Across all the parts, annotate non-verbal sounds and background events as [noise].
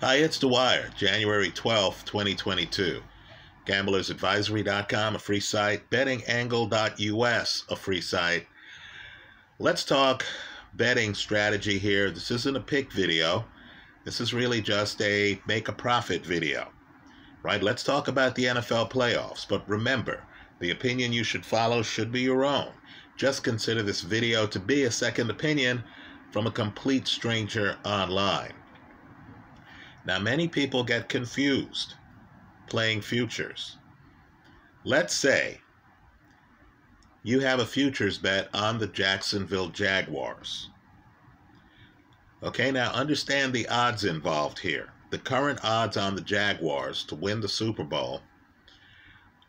Hi, it's Dwyer, January 12th, 2022. GamblersAdvisory.com, a free site. BettingAngle.us, a free site. Let's talk betting strategy here. This isn't a pick video. This is really just a make a profit video. Right? Let's talk about the NFL playoffs. But remember, the opinion you should follow should be your own. Just consider this video to be a second opinion from a complete stranger online. Now, many people get confused playing futures. Let's say you have a futures bet on the Jacksonville Jaguars. Okay, now understand the odds involved here. The current odds on the Jaguars to win the Super Bowl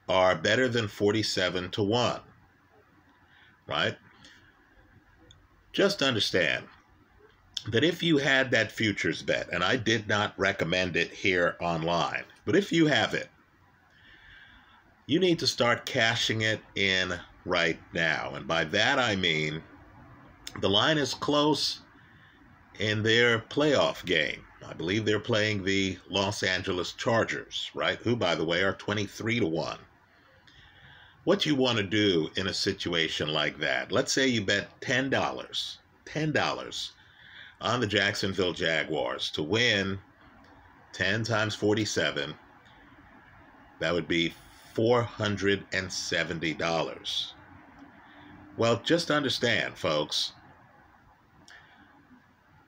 are better than 47 to 1. Right? Just understand that if you had that futures bet, and I did not recommend it here online, but if you have it, you need to start cashing it in right now. And by that I mean the line is close in their playoff game. I believe they're playing the Los Angeles Chargers, right? Who, by the way, are 23 to 1. What you want to do in a situation like that, let's say you bet $10, $10 on the Jacksonville Jaguars to win 10 times 47. That would be $470. Well, just understand, folks,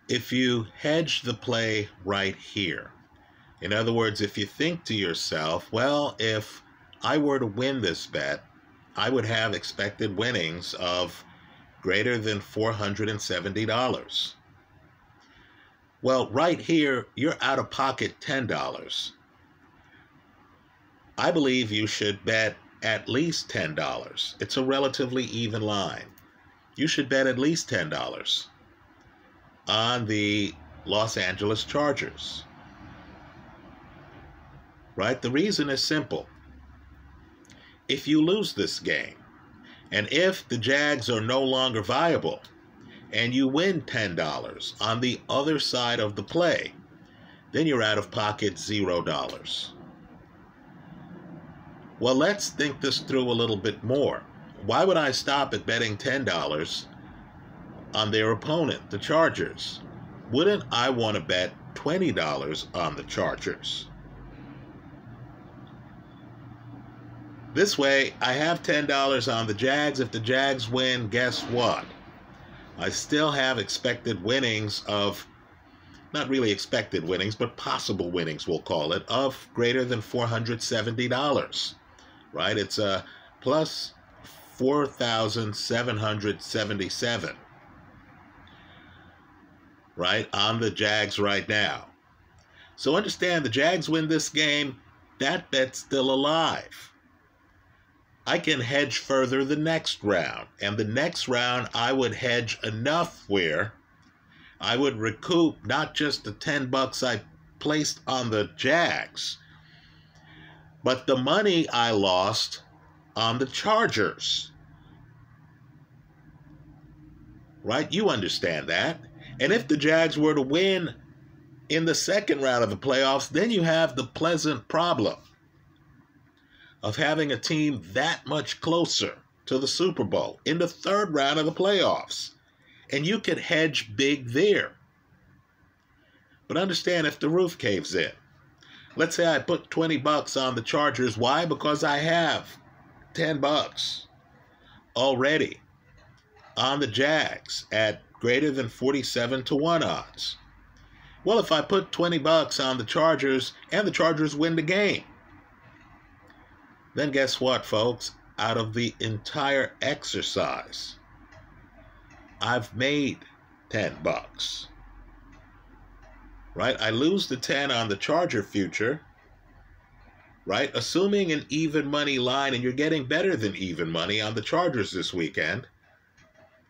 if you hedge the play right here, in other words, if you think to yourself, well, if I were to win this bet, I would have expected winnings of greater than $470. Well, right here, you're out of pocket $10. I believe you should bet at least $10. It's a relatively even line. You should bet at least $10 on the Los Angeles Chargers. Right? The reason is simple. If you lose this game, and if the Jags are no longer viable, and you win $10 on the other side of the play, then you're out of pocket $0. Well, let's think this through a little bit more. Why would I stop at betting $10 on their opponent, the Chargers? Wouldn't I want to bet $20 on the Chargers? This way, I have $10 on the Jags. If the Jags win, guess what? I still have expected winnings of, not really expected winnings, but possible winnings, we'll call it, of greater than $470, right? It's a plus 4,777, right, on the Jags right now. So understand the Jags win this game, that bet's still alive. I can hedge further the next round. And the next round, I would hedge enough where I would recoup not just the 10 bucks I placed on the Jags, but the money I lost on the Chargers. Right? You understand that. And if the Jags were to win in the second round of the playoffs, then you have the pleasant problem of having a team that much closer to the Super Bowl in the third round of the playoffs. And you could hedge big there. But understand if the roof caves in. Let's say I put 20 bucks on the Chargers. Why? Because I have 10 bucks already on the Jags at greater than 47 to 1 odds. Well, if I put 20 bucks on the Chargers and the Chargers win the game, then guess what, folks? Out of the entire exercise, I've made 10 bucks. Right? I lose the 10 on the Charger future. Right? Assuming an even money line, and you're getting better than even money on the Chargers this weekend.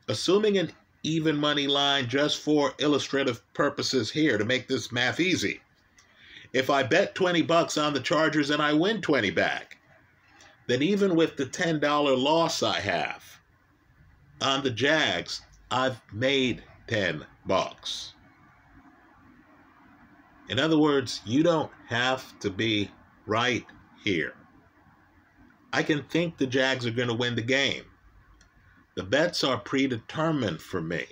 Assuming an even money line just for illustrative purposes here to make this math easy. If I bet 20 bucks on the Chargers and I win 20 back, then even with the $10 loss I have on the Jags, I've made 10 bucks. In other words, you don't have to be right here. I can think the Jags are going to win the game. The bets are predetermined for me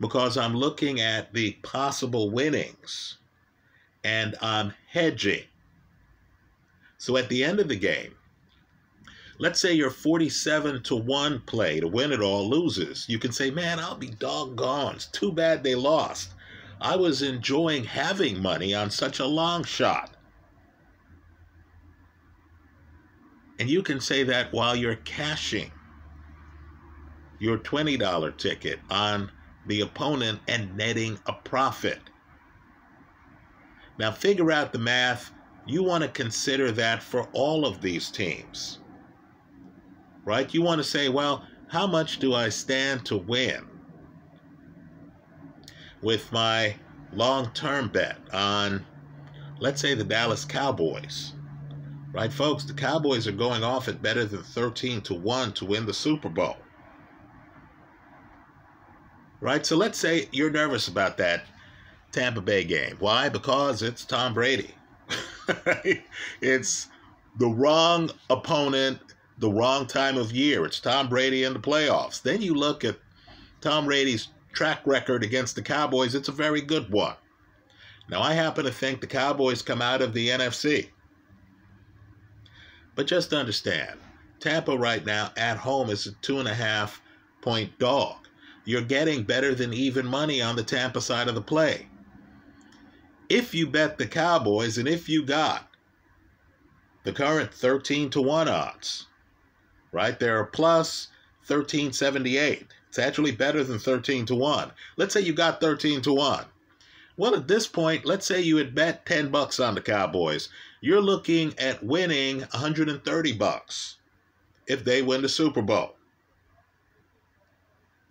because I'm looking at the possible winnings and I'm hedging. So at the end of the game, let's say you're 47 to 1 play to win it all loses. You can say, man, I'll be doggone. It's too bad they lost. I was enjoying having money on such a long shot. And you can say that while you're cashing your $20 ticket on the opponent and netting a profit. Now, figure out the math. You want to consider that for all of these teams, right? You want to say, well, how much do I stand to win with my long term bet on, let's say, the Dallas Cowboys? Right, folks? The Cowboys are going off at better than 13 to 1 to win the Super Bowl right? So let's say you're nervous about that Tampa Bay game. Why? Because it's Tom Brady. [laughs] it's the wrong opponent, the wrong time of year. It's Tom Brady in the playoffs. Then you look at Tom Brady's track record against the Cowboys, it's a very good one. Now, I happen to think the Cowboys come out of the NFC. But just understand, Tampa right now at home is a two and a half point dog you're getting better than even money on the Tampa side of the play. If you bet the Cowboys and if you got the current 13 to 1 odds, right? They're plus 1378. It's actually better than 13 to 1. Let's say you got 13 to 1. Well, at this point, let's say you had bet 10 bucks on the Cowboys. You're looking at winning 130 bucks if they win the Super Bowl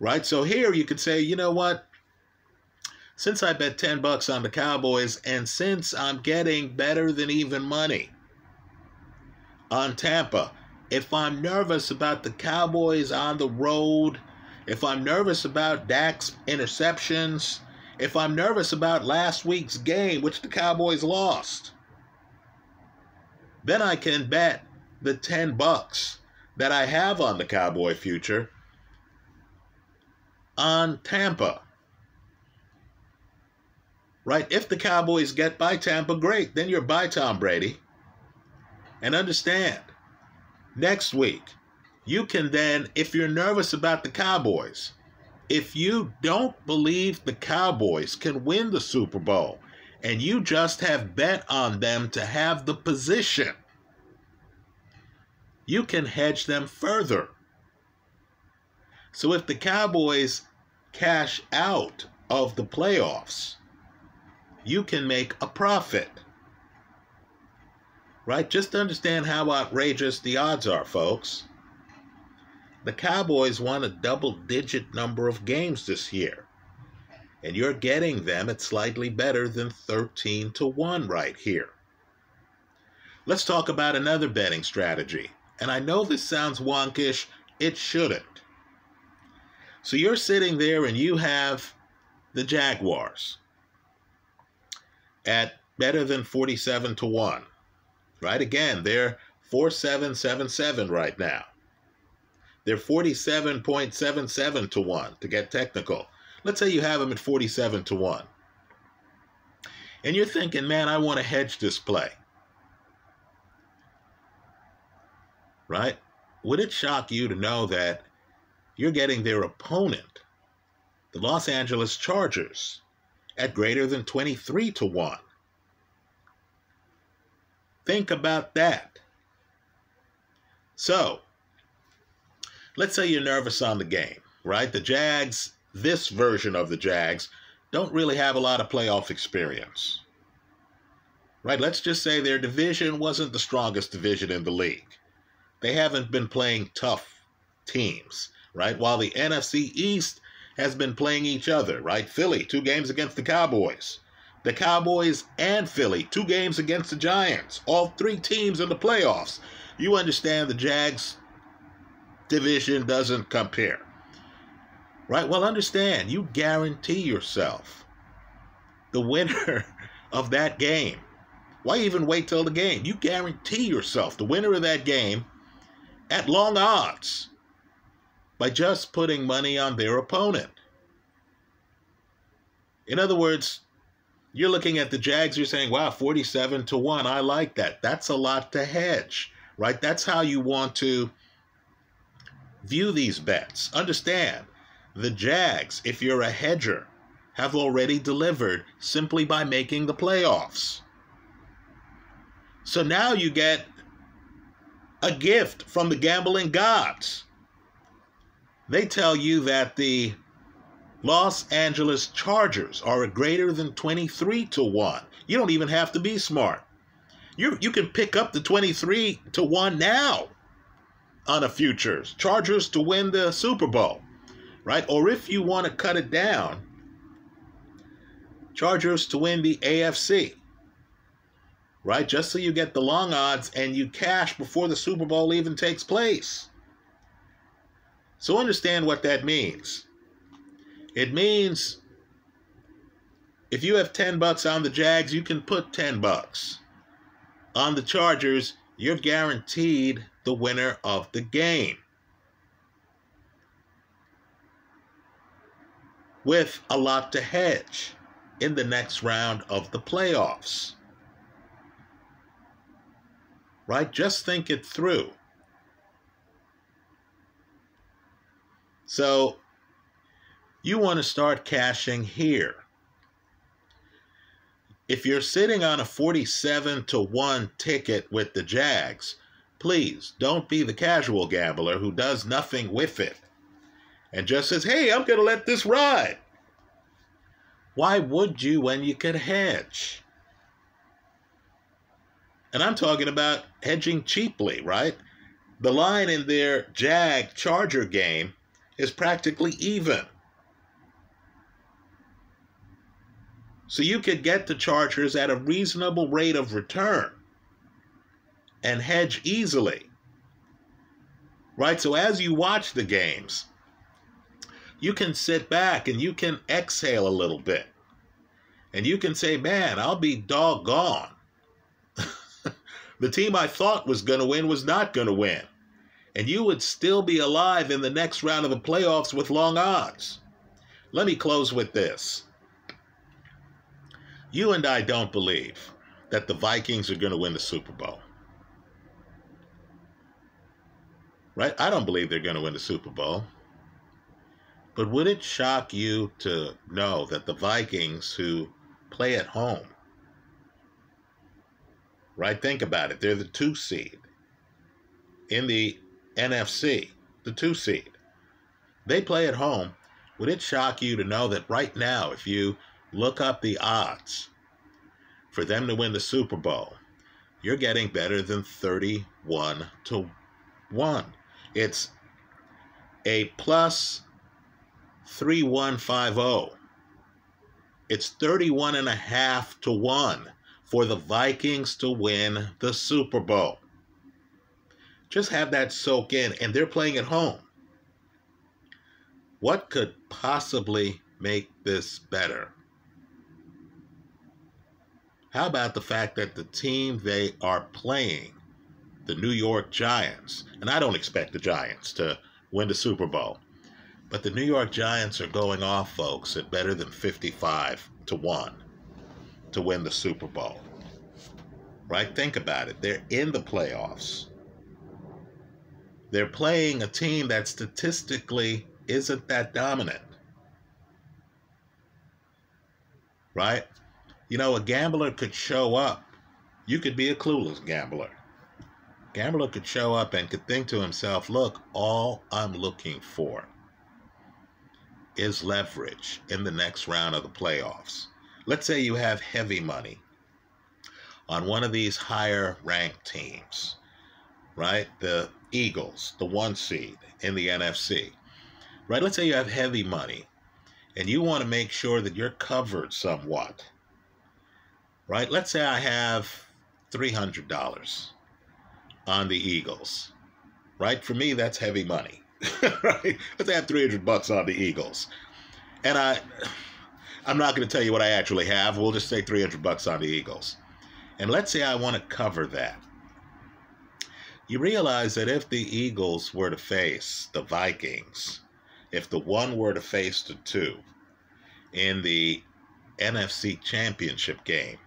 right? So here you could say, you know what? Since I bet 10 bucks on the Cowboys and since I'm getting better than even money on Tampa, if I'm nervous about the Cowboys on the road, if I'm nervous about Dak's interceptions, if I'm nervous about last week's game, which the Cowboys lost, then I can bet the 10 bucks that I have on the Cowboy future on Tampa. Right? If the Cowboys get by Tampa, great. Then you're by Tom Brady. And understand, next week, you can then, if you're nervous about the Cowboys, if you don't believe the Cowboys can win the Super Bowl and you just have bet on them to have the position, you can hedge them further. So if the Cowboys cash out of the playoffs, you can make a profit. Right? Just understand how outrageous the odds are, folks. The Cowboys won a double digit number of games this year. And you're getting them at slightly better than 13 to 1 right here. Let's talk about another betting strategy. And I know this sounds wonkish, it shouldn't. So you're sitting there and you have the Jaguars at better than 47 to 1. Right? Again, they're 4777 right now. They're 47.77 to 1 to get technical. Let's say you have them at 47 to 1. And you're thinking, man, I want to hedge this play. Right? Would it shock you to know that you're getting their opponent, the Los Angeles Chargers, at greater than 23 to 1. Think about that. So, let's say you're nervous on the game, right? The Jags, this version of the Jags, don't really have a lot of playoff experience. Right? Let's just say their division wasn't the strongest division in the league. They haven't been playing tough teams right? While the NFC East has been playing each other, right? Philly, two games against the Cowboys. The Cowboys and Philly, two games against the Giants. All three teams in the playoffs. You understand the Jags division doesn't compare. Right? Well, understand, you guarantee yourself the winner [laughs] of that game. Why even wait till the game? You guarantee yourself the winner of that game at long odds by just putting money on their opponent. In other words, you're looking at the Jags, you're saying, wow, 47 to 1, I like that. That's a lot to hedge, right? That's how you want to view these bets. Understand, the Jags, if you're a hedger, have already delivered simply by making the playoffs. So now you get a gift from the gambling gods. They tell you that the Los Angeles Chargers are a greater than 23 to 1. You don't even have to be smart. You, you can pick up the 23 to 1 now on a futures. Chargers to win the Super Bowl, right? Or if you want to cut it down, Chargers to win the AFC, right? Just so you get the long odds and you cash before the Super Bowl even takes place. So understand what that means. It means if you have 10 bucks on the Jags, you can put 10 bucks. On the Chargers, you're guaranteed the winner of the game. With a lot to hedge in the next round of the playoffs. Right? Just think it through. So, you want to start cashing here. If you're sitting on a 47 to 1 ticket with the Jags, please don't be the casual gambler who does nothing with it and just says, hey, I'm going to let this ride. Why would you when you could hedge? And I'm talking about hedging cheaply, right? The line in their Jag Charger game is practically even. So you could get the Chargers at a reasonable rate of return and hedge easily. Right? So as you watch the games, you can sit back and you can exhale a little bit. And you can say, man, I'll be doggone. [laughs] the team I thought was going to win was not going to win. And you would still be alive in the next round of the playoffs with long odds. Let me close with this. You and I don't believe that the Vikings are going to win the Super Bowl. Right? I don't believe they're going to win the Super Bowl. But would it shock you to know that the Vikings, who play at home, right? Think about it. They're the two seed in the NFC, the two seed. They play at home. Would it shock you to know that right now, if you look up the odds for them to win the Super Bowl, you're getting better than 31 to 1. It's a plus 3150. It's 31 and a half to 1 for the Vikings to win the Super Bowl. Just have that soak in, and they're playing at home. What could possibly make this better? How about the fact that the team they are playing, the New York Giants, and I don't expect the Giants to win the Super Bowl, but the New York Giants are going off, folks, at better than 55 to 1 to win the Super Bowl. Right? Think about it. They're in the playoffs. They're playing a team that statistically isn't that dominant. Right? You know, a gambler could show up. You could be a clueless gambler. Gambler could show up and could think to himself, look, all I'm looking for is leverage in the next round of the playoffs. Let's say you have heavy money on one of these higher ranked teams, right? The Eagles, the one seed in the NFC, right? Let's say you have heavy money and you want to make sure that you're covered somewhat right? Let's say I have $300 on the Eagles, right? For me, that's heavy money, [laughs] right? Let's say I have 300 bucks on the Eagles. And I, I'm not going to tell you what I actually have. We'll just say 300 bucks on the Eagles. And let's say I want to cover that. You realize that if the Eagles were to face the Vikings, if the one were to face the two in the NFC Championship game,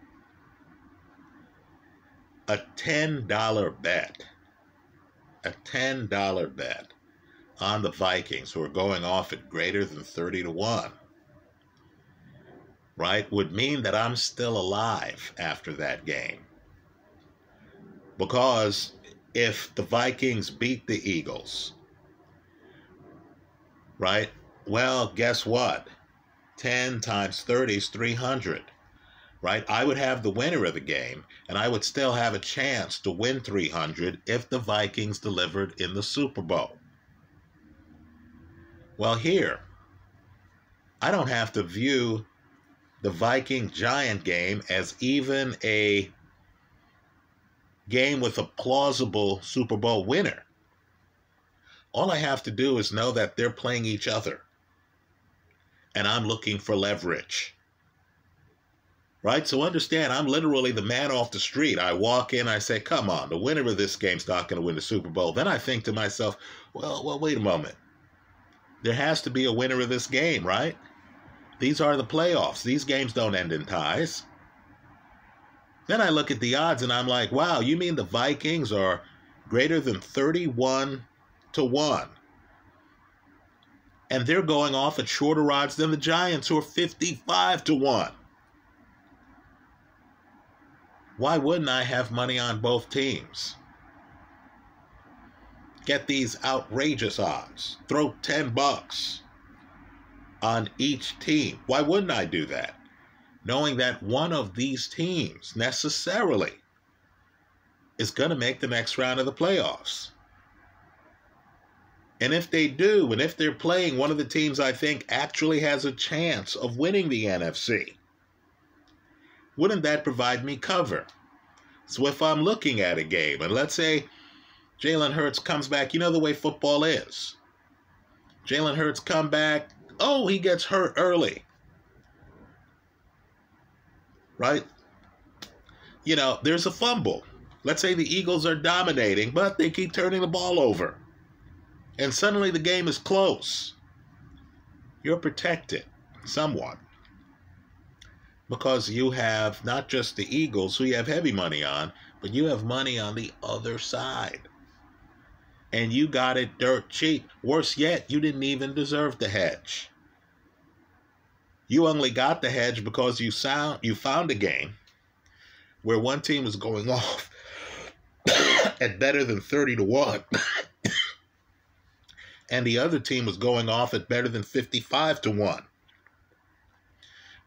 a $10 bet, a $10 bet on the Vikings who are going off at greater than 30 to 1 right, would mean that I'm still alive after that game. Because if the Vikings beat the Eagles, right, well, guess what? 10 times 30 is 300, right? I would have the winner of the game, and I would still have a chance to win 300 if the Vikings delivered in the Super Bowl. Well, here, I don't have to view the Viking Giant game as even a game with a plausible Super Bowl winner. All I have to do is know that they're playing each other. And I'm looking for leverage. Right? So understand, I'm literally the man off the street. I walk in, I say, come on, the winner of this game's not going to win the Super Bowl. Then I think to myself, well, well, wait a moment. There has to be a winner of this game, right? These are the playoffs. These games don't end in ties. Then I look at the odds and I'm like, wow, you mean the Vikings are greater than 31 to 1? And they're going off at shorter odds than the Giants, who are 55 to 1. Why wouldn't I have money on both teams? Get these outrageous odds. Throw 10 bucks on each team. Why wouldn't I do that? Knowing that one of these teams necessarily is going to make the next round of the playoffs. And if they do, and if they're playing one of the teams I think actually has a chance of winning the NFC, wouldn't that provide me cover? So if I'm looking at a game, and let's say Jalen Hurts comes back, you know the way football is. Jalen Hurts come back, Oh, he gets hurt early. Right? You know, there's a fumble. Let's say the Eagles are dominating, but they keep turning the ball over. And suddenly the game is close. You're protected somewhat. Because you have not just the Eagles, who you have heavy money on, but you have money on the other side. And you got it dirt cheap. Worse yet, you didn't even deserve the hedge. You only got the hedge because you sound you found a game where one team was going [laughs] off at better than 30 to 1 [coughs] and the other team was going off at better than 55 to 1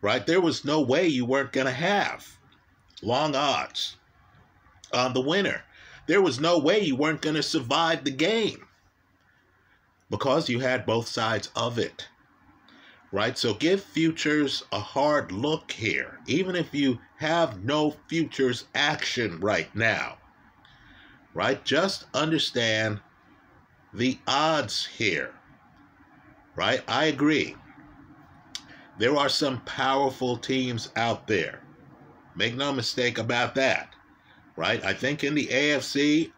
right? There was no way you weren't going to have long odds on the winner. There was no way you weren't going to survive the game because you had both sides of it right? So give futures a hard look here, even if you have no futures action right now, right? Just understand the odds here, right? I agree. There are some powerful teams out there. Make no mistake about that, right? I think in the AFC,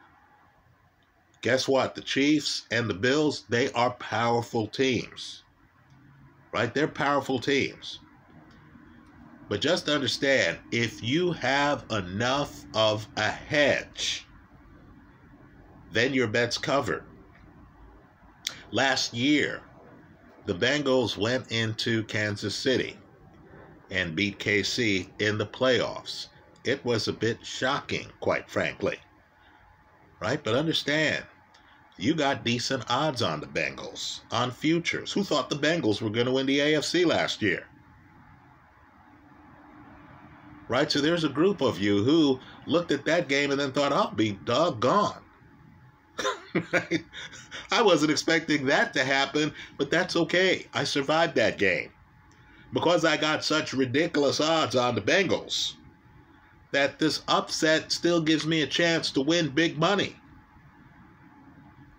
guess what? The Chiefs and the Bills, they are powerful teams right? They're powerful teams. But just understand if you have enough of a hedge, then your bet's covered. Last year, the Bengals went into Kansas City and beat KC in the playoffs. It was a bit shocking, quite frankly. Right? But understand, you got decent odds on the Bengals on futures. Who thought the Bengals were going to win the AFC last year? Right? So there's a group of you who looked at that game and then thought, I'll be doggone. [laughs] right? I wasn't expecting that to happen, but that's okay. I survived that game because I got such ridiculous odds on the Bengals that this upset still gives me a chance to win big money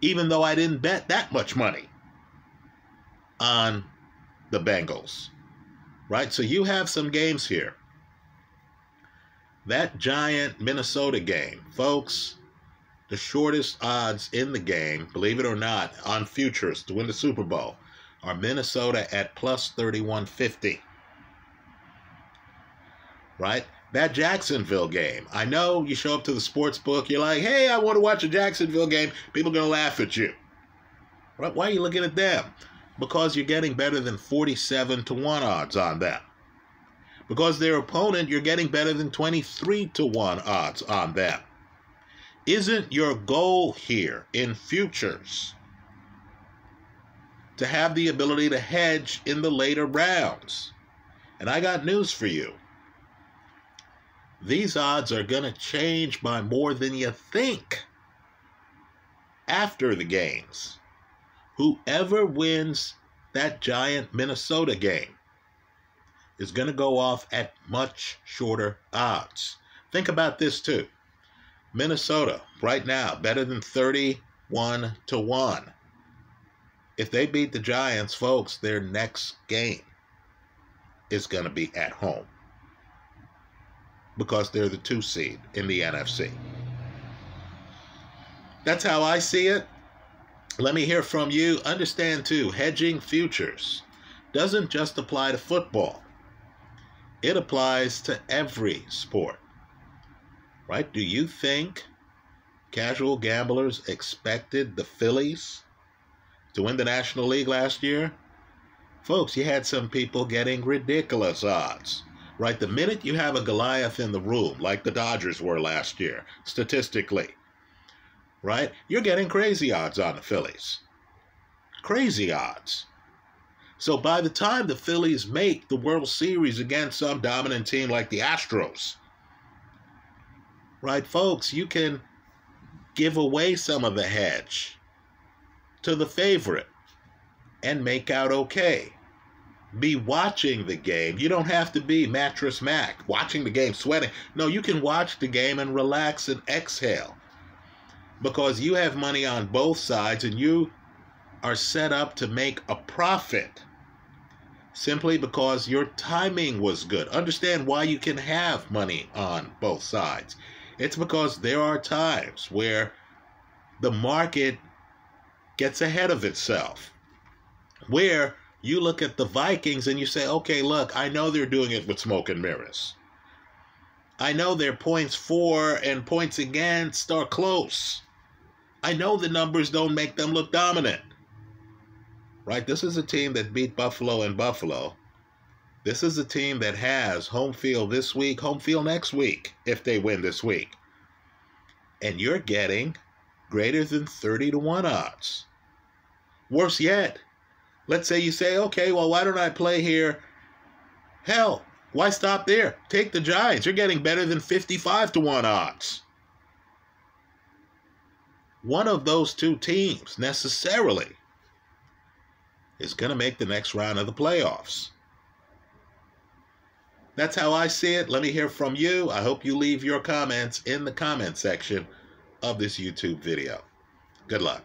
even though I didn't bet that much money on the Bengals. Right? So you have some games here. That giant Minnesota game, folks, the shortest odds in the game, believe it or not, on futures to win the Super Bowl are Minnesota at plus 3150. Right? That Jacksonville game. I know you show up to the sports book, you're like, hey, I want to watch a Jacksonville game. People are going to laugh at you. Why are you looking at them? Because you're getting better than 47 to 1 odds on them. Because their opponent, you're getting better than 23 to 1 odds on them. Isn't your goal here in futures to have the ability to hedge in the later rounds? And I got news for you. These odds are going to change by more than you think after the games. Whoever wins that giant Minnesota game is going to go off at much shorter odds. Think about this too. Minnesota, right now, better than 31 to 1. If they beat the Giants, folks, their next game is going to be at home because they're the two seed in the NFC. That's how I see it. Let me hear from you. Understand too, hedging futures doesn't just apply to football. It applies to every sport right? Do you think casual gamblers expected the Phillies to win the National League last year? Folks, you had some people getting ridiculous odds, right? The minute you have a Goliath in the room, like the Dodgers were last year, statistically, right? You're getting crazy odds on the Phillies. Crazy odds. So by the time the Phillies make the World Series against some dominant team like the Astros, right, folks, you can give away some of the hedge to the favorite and make out okay. Be watching the game. You don't have to be mattress Mack, watching the game, sweating. No, you can watch the game and relax and exhale because you have money on both sides and you are set up to make a profit simply because your timing was good. Understand why you can have money on both sides. It's because there are times where the market gets ahead of itself, where you look at the Vikings and you say, okay, look, I know they're doing it with smoke and mirrors. I know their points for and points against are close. I know the numbers don't make them look dominant. Right? This is a team that beat Buffalo and Buffalo this is a team that has home field this week, home field next week if they win this week. And you're getting greater than 30 to 1 odds. Worse yet, let's say you say, okay, well, why don't I play here? Hell, why stop there? Take the Giants. You're getting better than 55 to 1 odds. One of those two teams necessarily is going to make the next round of the playoffs. That's how I see it. Let me hear from you. I hope you leave your comments in the comment section of this YouTube video. Good luck.